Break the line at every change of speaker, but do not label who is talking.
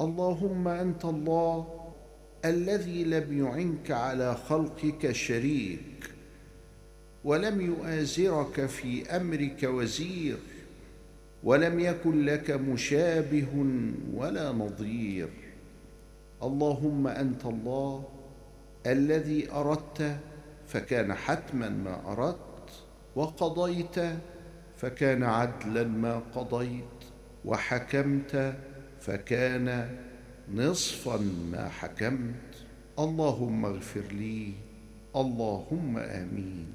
اللهم أنت الله الذي لم يعنك على خلقك شريك ولم يؤازرك في أمرك وزير ولم يكن لك مشابه ولا نظير اللهم أنت الله الذي أردت فكان حتما ما أردت وقضيت فكان عدلا ما قضيت وحكمت فكان نصفا ما حكمت. اللهم اغفر لي. اللهم آمين.